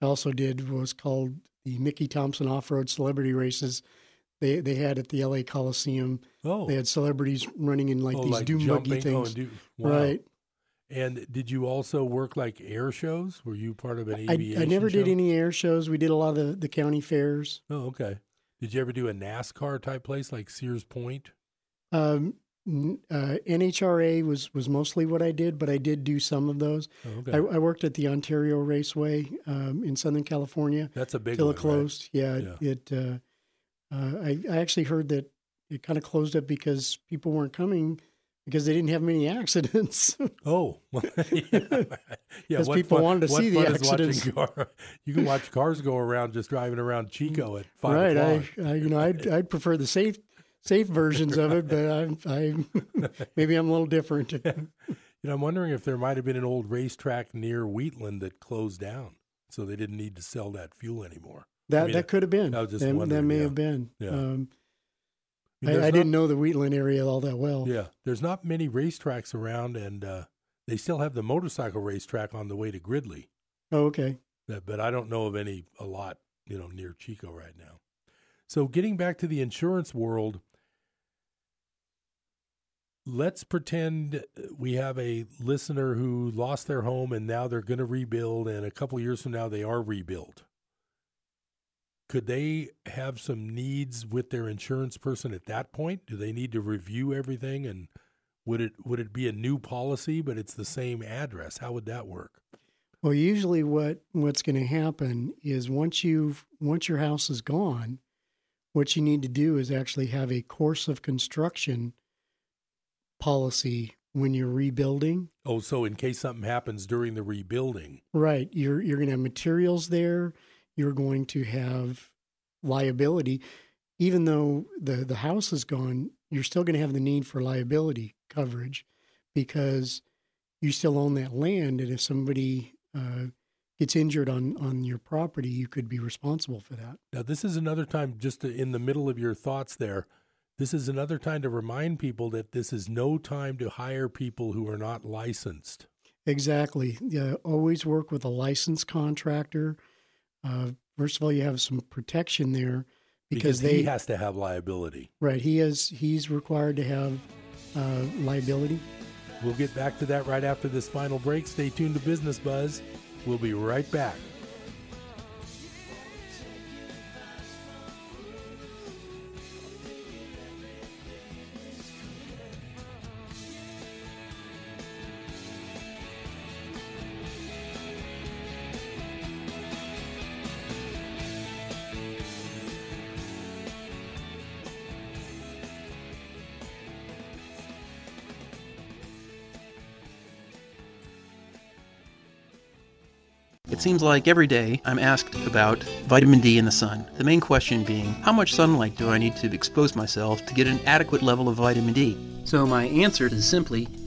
I also did what was called the Mickey Thompson Off Road Celebrity Races. They they had at the LA Coliseum. Oh. they had celebrities running in like Oh, these like dune buggy? Oh, things. do- wow. Right. And did you also work like air shows? Were you part of an I, aviation I never did any air shows. We did a lot of the, the county fairs. Oh, okay. Did you ever do a NASCAR type place like Sears Point? Um, uh, NHRA was was mostly what I did, but I did do some of those. Oh, okay. I, I worked at the Ontario Raceway um, in Southern California. That's a big till one, it right? closed. Yeah, Yeah. it. Uh, uh, I I actually heard that it kind of closed up because people weren't coming because they didn't have many accidents. Oh, yeah. yeah. Because what people fun- wanted to see the accidents. car- you can watch cars go around just driving around Chico at five right. I. I you know I'd I'd prefer the safe safe versions of it, but I I maybe I'm a little different. You know, I'm wondering if there might have been an old racetrack near Wheatland that closed down, so they didn't need to sell that fuel anymore. That I mean, that could have been. I was just that, that may yeah. have been. Yeah. Um, I mean, I, I didn't not- know the Wheatland area all that well. Yeah, there's not many racetracks around, and uh, they still have the motorcycle racetrack on the way to Gridley. Oh, okay. That, but I don't know of any a lot, you know, near Chico right now. So getting back to the insurance world, let's pretend we have a listener who lost their home and now they're going to rebuild, and a couple years from now they are rebuilt. Could they have some needs with their insurance person at that point? Do they need to review everything, and would it would it be a new policy, but it's the same address? How would that work? Well, usually what what's going to happen is once you've once your house is gone, what you need to do is actually have a course of construction policy when you're rebuilding. Oh, so in case something happens during the rebuilding, Right. You're you're going to have materials there. You're going to have liability. Even though the, the house is gone, you're still going to have the need for liability coverage because you still own that land. And if somebody uh, gets injured on, on your property, you could be responsible for that. Now, this is another time, just to, in the middle of your thoughts there, this is another time to remind people that this is no time to hire people who are not licensed. Exactly. Yeah, always work with a licensed contractor. Uh, first of all, you have some protection there Because because, they he has to have liability. right. He is he's required to have uh, liability. We'll get back to that right after this final break. Stay tuned to Business Buzz. We'll be right back. Seems like every day I'm asked about vitamin D in the sun. The main question being, how much sunlight do I need to expose myself to get an adequate level of vitamin D? So my answer is simply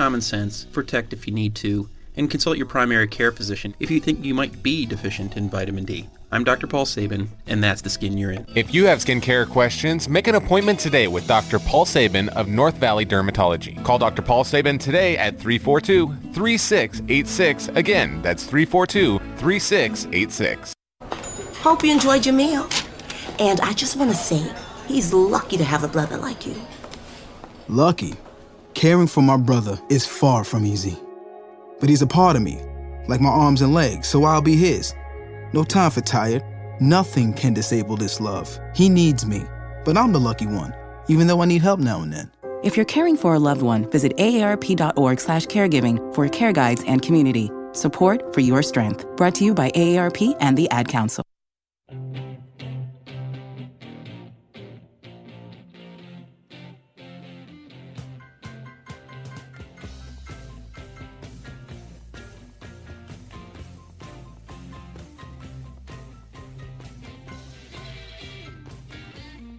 common sense, protect if you need to, and consult your primary care physician if you think you might be deficient in vitamin D. I'm Dr. Paul Sabin, and that's the skin you're in. If you have skincare questions, make an appointment today with Dr. Paul Sabin of North Valley Dermatology. Call Dr. Paul Sabin today at 342 3686. Again, that's 342 3686. Hope you enjoyed your meal. And I just want to say, he's lucky to have a brother like you. Lucky. Caring for my brother is far from easy. But he's a part of me, like my arms and legs, so I'll be his. No time for tired. Nothing can disable this love. He needs me, but I'm the lucky one, even though I need help now and then. If you're caring for a loved one, visit aarp.org slash caregiving for care guides and community. Support for your strength. Brought to you by AARP and the Ad Council.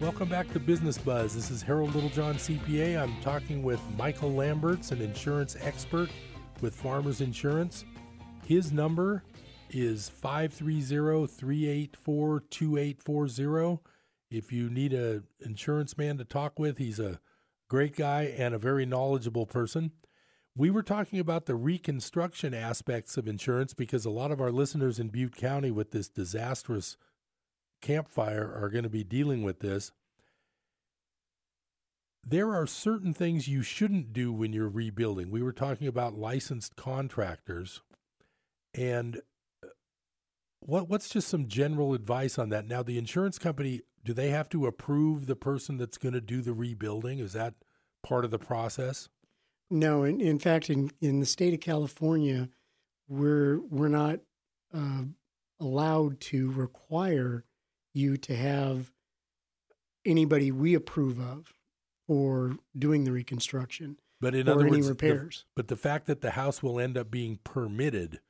Welcome back to Business Buzz. This is Harold Littlejohn, CPA. I'm talking with Michael Lamberts, an insurance expert with Farmers Insurance. His number is 530 384 2840. If you need an insurance man to talk with, he's a great guy and a very knowledgeable person. We were talking about the reconstruction aspects of insurance because a lot of our listeners in Butte County with this disastrous Camp Fire are going to be dealing with this. There are certain things you shouldn't do when you're rebuilding. We were talking about licensed contractors, and uh, what what's just some general advice on that? Now, the insurance company do they have to approve the person that's going to do the rebuilding? Is that part of the process? No, in, in fact, in, in the state of California, we're we're not uh, allowed to require you to have anybody we approve of for doing the reconstruction But in or other any words, the- repairs. but the fact that the house will end up being permitted,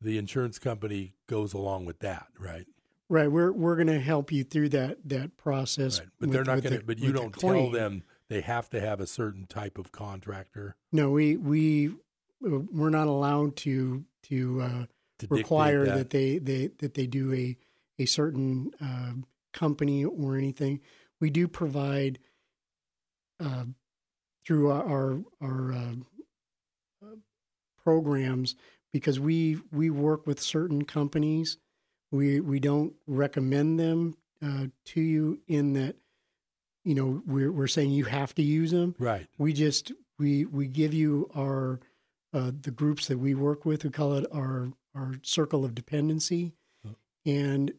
the insurance company goes along with that, right? right, we're we're going to help you through that that process. But with- they're not going to. the- But you don't tell them they have to have a certain type of contractor. No, we we we're not allowed to to, uh, To require that. that. they they that they do a a certain uh, company or anything. We do provide uh, through our our, our uh, uh, programs because we we work with certain companies. We we don't recommend them uh, to you in that you know we're we're saying you have to use them. Right. We just we we give you our uh, the groups that we work with. We call it our our circle of dependability, and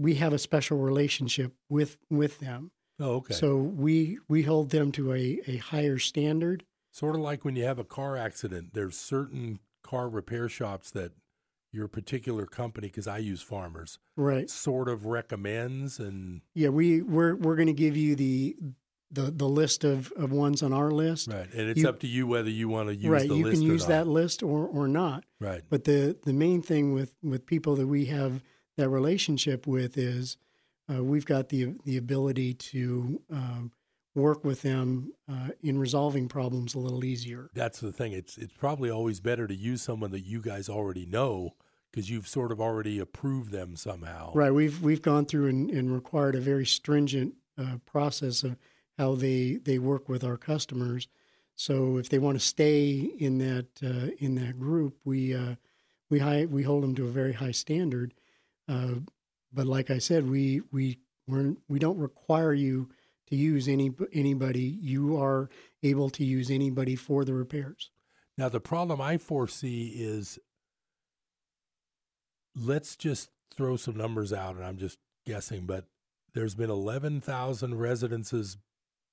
we have a special relationship with with them. Oh, okay. So we we hold them to a, a higher standard. Sort of like when you have a car accident, there's certain car repair shops that your particular company, because I use farmers, Right. sort of recommends and Yeah, we we're we're going to give you the the the list of, of ones on our list. right, and it's You- up to you whether you want to use right, the you list can use that list or or not. Right. But the the main thing with with people that we have that relationship with is uh, we've got the the ability to um, work with them uh, in resolving problems a little easier. That's the thing. It's it's probably always better to use someone that you guys already know because you've sort of already approved them somehow. Right. We've we've gone through and, and required a very stringent uh, process of how they, they work with our customers. So if they want to stay in that uh, in that group, we uh, we high, we hold them to a very high standard. Uh, but like I said, we we we're, we don't require you to use any anybody. You are able to use anybody for the repairs. Now the problem I foresee is let's just throw some numbers out and I'm just guessing, but there's been 11,000 residences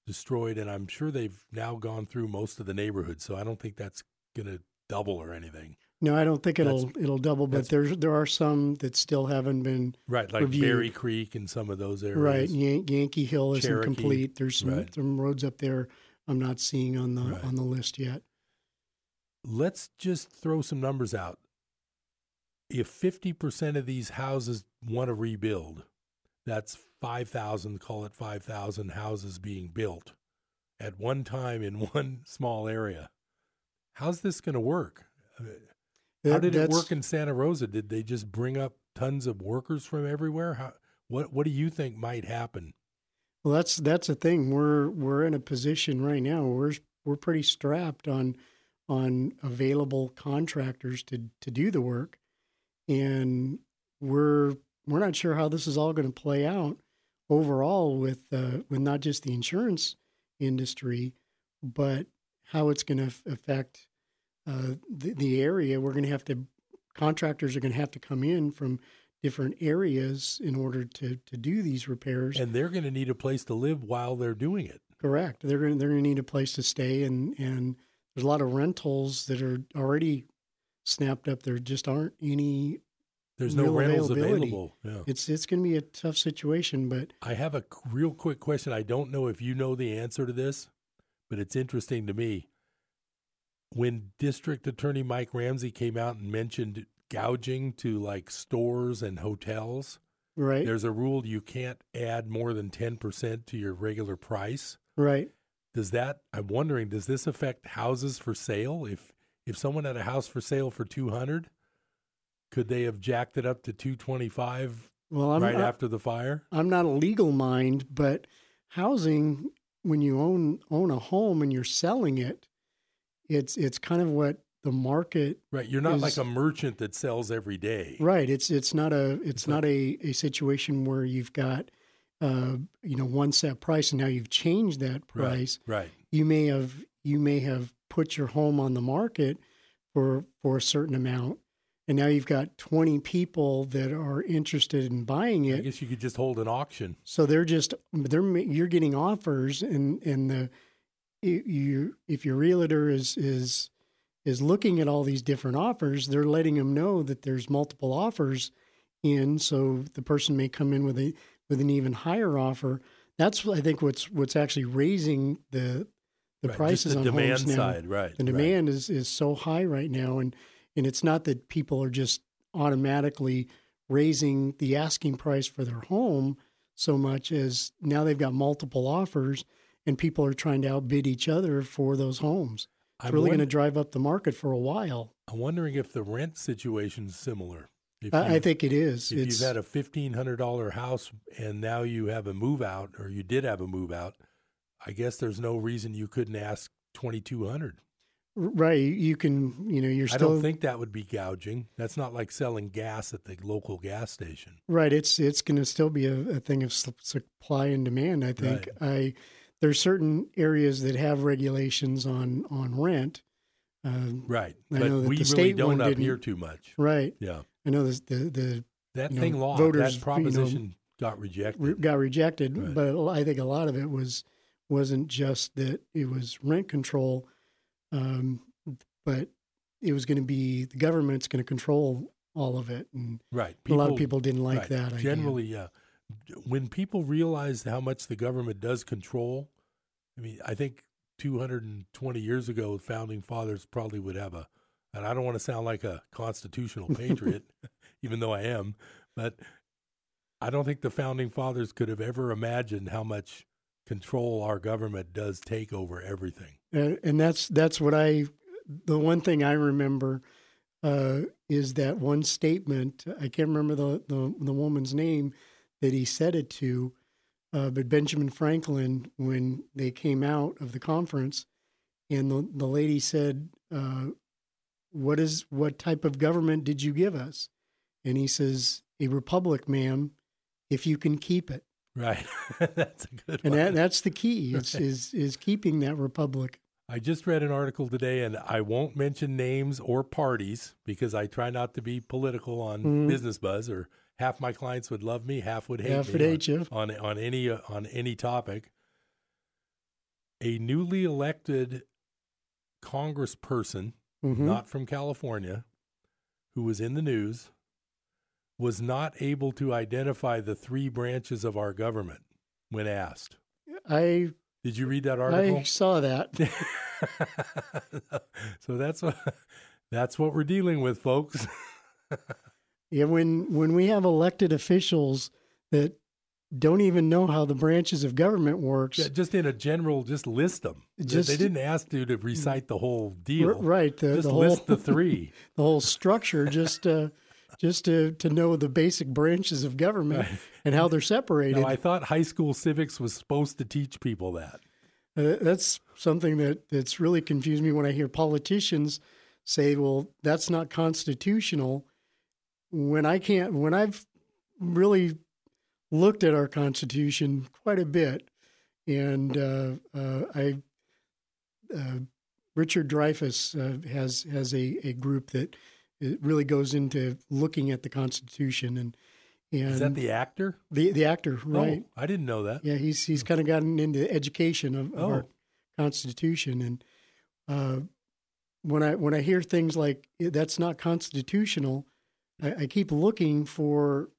destroyed and I'm sure they've now gone through most of the neighborhoods, so I don't think that's going to double or anything. No, I don't think it'll That's- it'll double, but there's there are some that still haven't been Right, like reviewed. Berry Creek and some of those areas. Right, Yan- Yankee Hill isn't Cherokee. complete. There's some, Right. some roads up there I'm not seeing on the Right. on the list yet. let's just throw some numbers out. If 50% of these houses want to rebuild, that's 5,000, call it 5,000 houses being built at one time in one small area. How's this going to work? I mean, How did it work in Santa Rosa? Did they just bring up tons of workers from everywhere? How, what What do you think might happen? Well, that's that's the thing. We're we're in a position right now. Where we're we're pretty strapped on on available contractors to to do the work, and we're we're not sure how this is all going to play out overall with uh, with not just the insurance industry, but how it's going to affect uh, the, the area. We're going to have to contractors are going to have to come in from different areas in order to to do these repairs. And they're going to need a place to live while they're doing it. Correct. They're going to, they're going to need a place to stay, and and there's a lot of rentals that are already snapped up. There just aren't any. There's no rentals available. Yeah. It's it's going to be a tough situation, but I have a real quick question. I don't know if you know the answer to this, but it's interesting to me. When District Attorney Mike Ramsey came out and mentioned gouging to like stores and hotels, right, there's a rule you can't add more than 10% to your regular price. right. Does that I'm wondering does this affect houses for sale if if someone had a house for sale for 200 could they have jacked it up to 225 Well, I'm right not- after the fire? I'm not a legal mind, but housing when you own own a home and you're selling it, it's it's kind of what the market Right, you're not is- like a merchant that sells every day. Right. It's it's not a it's not a, a situation where you've got uh you know one set price and now you've changed that price. Right. right You may have you may have put your home on the market for for a certain amount and now you've got 20 people that are interested in buying it I guess you could just hold an auction. So they're just they're you're getting offers and and the you- you if your realtor is is is looking at all these different offers, they're letting them know that there's multiple offers in. So the person may come in with a with an even higher offer. That's I think what's what's actually raising the the Right, prices the on demand homes now. side, right, The right. demand is is so high right now, and and it's not that people are just automatically raising the asking price for their home so much as now they've got multiple offers and people are trying to outbid each other for those homes. It's I'm really going to drive up the market for a while. I'm wondering if the rent situation's similar. If I, I think it is. If It's you've had a fifteen hundred dollar house and now you have a move out, or you did have a move out, I guess there's no reason you couldn't ask twenty two hundred. right. You can, you know, you're I don't think that would be gouging. That's not like selling gas at the local gas station. Right. It's it's going to still be a, a thing of supply and demand. I think. I there's certain areas that have regulations on on rent. Um, Right. I But know that we the really don't up here too much. Right. Yeah. I know this, the the That you know, thing law, voters, that you know, proposition got rejected. re- got rejected. But I think a lot of it was wasn't just that it was rent control, um, but it was going to be the government's going to control all of it, and Right. a lot of people didn't like right. that. idea. Generally, yeah. When people realize how much the government does control, I mean, I think 220 years ago, the founding fathers probably would have a, and I don't want to sound like a constitutional patriot, even though I am, but I don't think the founding fathers could have ever imagined how much control our government does take over everything. and, and that's that's what I. The one thing I remember uh, is that one statement. I can't remember the, the the woman's name that he said it to, uh, but Benjamin Franklin, when they came out of the conference, and the the lady said, uh, "What is what type of government did you give us?" And he says, "A republic, ma'am, if you can keep it." Right. That's a good And one. that, that's the key is, Right. is is keeping that republic. I just read an article today, and I won't mention names or parties because I try not to be political on Mhm. Business Buzz. Or half my clients would love me, half would hate Half me would on, hate you. on on any uh, on any topic. A newly elected Congressperson, Mhm. not from California, who was in the news, was not able to identify the three branches of our government when asked. I Did you read that article? I saw that. so that's what that's what we're dealing with, folks. Yeah, when when we have elected officials that don't even know how the branches of government works, Yeah, just in a general, just list them. Just, they didn't ask you to recite the whole deal. Right? The, just the whole list the three. the whole structure, just uh, just to to know the basic branches of government Right. and how they're separated. Now, I thought high school civics was supposed to teach people that. Uh, that's something that that's really confused me when I hear politicians say, "Well, that's not constitutional." When I can't, when I've really looked at our constitution quite a bit, and uh, uh, I, uh, Richard Dreyfuss uh, has has a, a group that really goes into looking at the Constitution and and Is that the actor? the the actor right Oh, I didn't know that. yeah, he's he's kind of gotten into education of, of our Oh. Constitution, and uh, when I when I hear things like that's not constitutional, I, I keep looking for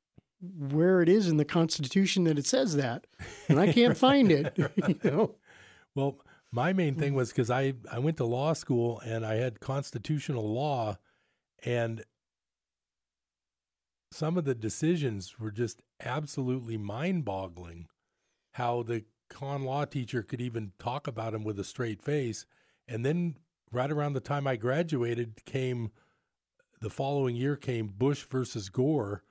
where it is in the Constitution that it says that, and I can't find it. you know. Well, my main thing mm. was because I I went to law school and I had constitutional law, and some of the decisions were just absolutely mind-boggling. How the con law teacher could even talk about him with a straight face, and then right around the time I graduated came the following year came Bush versus Gore,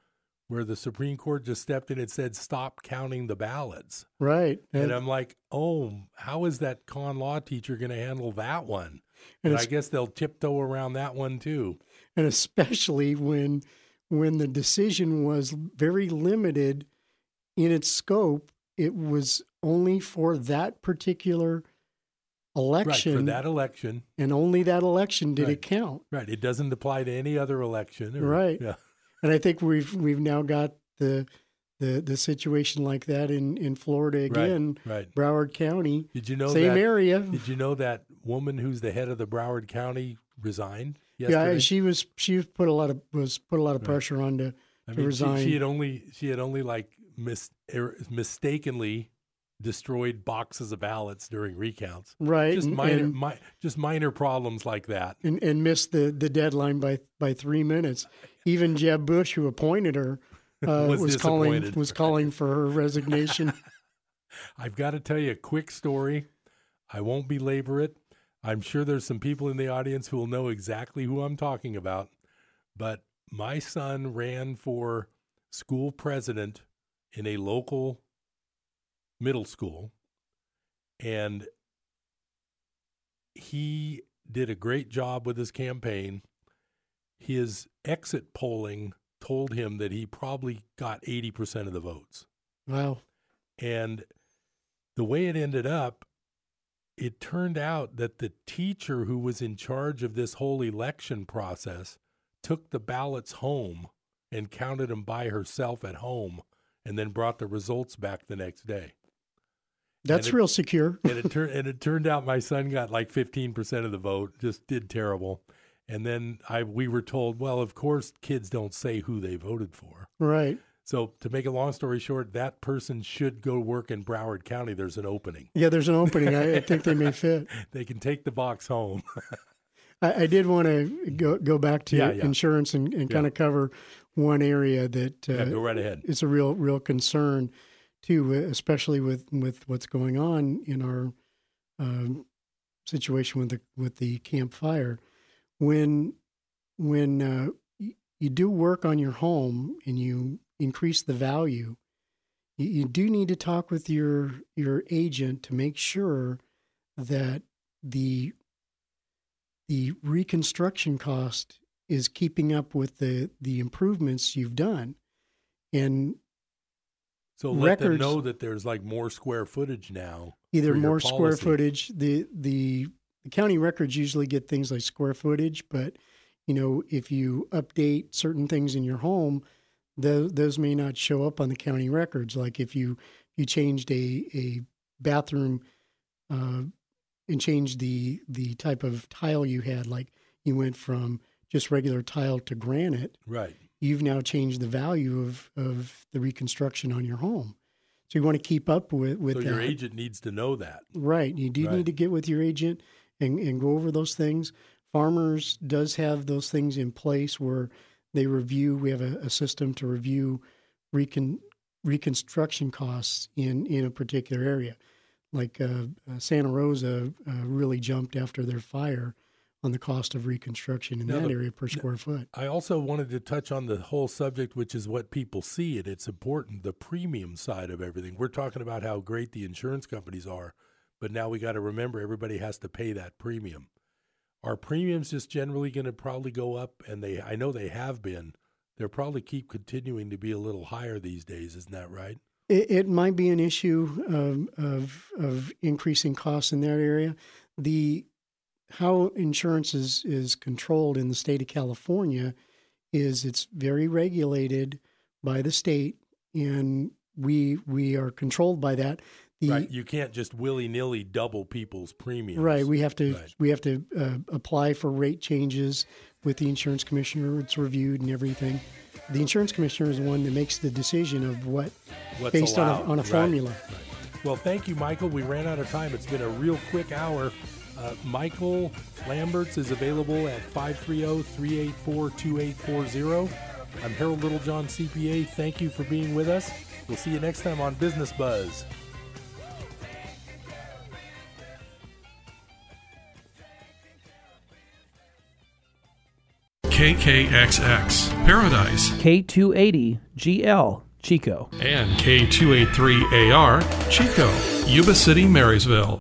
where the Supreme Court just stepped in and said, stop counting the ballots. Right. And, and I'm like, oh, how is that con law teacher going to handle that one? And, and I guess they'll tiptoe around that one too. And especially when when the decision was very limited in its scope, it was only for that particular election. Right, for that election. And only that election did right. it count. Right. It doesn't apply to any other election. Or, right. Yeah. And I think we've we've now got the the the situation like that in in Florida again. Right. right. Broward County. Did you know same that, area? Did you know that woman who's the head of the Broward County resigned? Yesterday? Yeah, she was she put a lot of was put a lot of pressure on to, I to mean, resign. She, she had only she had only like mis, er, mistakenly destroyed boxes of ballots during recounts. Right. Just minor, and, mi- just minor problems like that. And, and missed the, the deadline by, by three minutes. Even Jeb Bush, who appointed her, uh, was, was calling was calling for her resignation. I've got to tell you a quick story. I won't belabor it. I'm sure there's some people in the audience who will know exactly who I'm talking about. But my son ran for school president in a local middle school and he did a great job with his campaign. His exit polling told him that he probably got 80% of the votes. Wow. And the way it ended up it turned out that the teacher who was in charge of this whole election process took the ballots home and counted them by herself at home and then brought the results back the next day that's it, real secure. and it turned and it turned out my son got like fifteen percent of the vote, just did terrible. And then I we were told, well, of course, kids don't say who they voted for. Right. So to make a long story short, that person should go work in Broward County. There's an opening. Yeah, there's an opening. I, I think they may fit. they can take the box home. I, I, did want to go go back to yeah, yeah. insurance and, and kind of cover one area that uh, Yeah, go right ahead. It's a real real concern too, especially with with what's going on in our um, situation with the with the Camp Fire. When when uh, you do work on your home and you increase the value, you, you do need to talk with your your agent to make sure that the the reconstruction cost is keeping up with the the improvements you've done and So let them know that there's like more square footage now. either more square footage the, the the county records usually get things like square footage but you know if you update certain things in your home those, those may not show up on the county records like if you you changed a a bathroom uh, and changed the the type of tile you had like you went from just regular tile to granite Right. You've now changed the value of of the reconstruction on your home so you want to keep up with with So that your agent needs to know that. Right. You do Right. need to get with your agent and, and go over those things. Farmers does have those things in place where they review. We have a, a system to review recon, reconstruction costs in, in a particular area. Like uh, uh, Santa Rosa uh, really jumped after their fire on the cost of reconstruction in Now, that the- area per square foot. I also wanted to touch on the whole subject, which is what people see, and it's important the premium side of everything. We're talking about how great the insurance companies are, but now we got to remember everybody has to pay that premium. Are premiums just generally going to probably go up? And they, I know they have been. They'll probably keep continuing to be a little higher these days, isn't that right? It, it might be an issue of, of of increasing costs in that area. The how insurance is is controlled in the state of California is it's very regulated by the state, and we we are controlled by that. The, right. You can't just willy nilly double people's premiums. Right. We have to Right. we have to uh, apply for rate changes with the insurance commissioner. It's reviewed and everything. The insurance commissioner is the one that makes the decision of what What's based on a, on a Right. formula. Well, thank you, Michael. We ran out of time. It's been a real quick hour. Uh, Michael Lamberts is available at oh, 530 384 2840. I'm Harold Littlejohn, CPA. Thank you for being with us. We'll see you next time on Business Buzz. KKXX Paradise K280 GL Chico. and K283AR Chico, Yuba City, Marysville.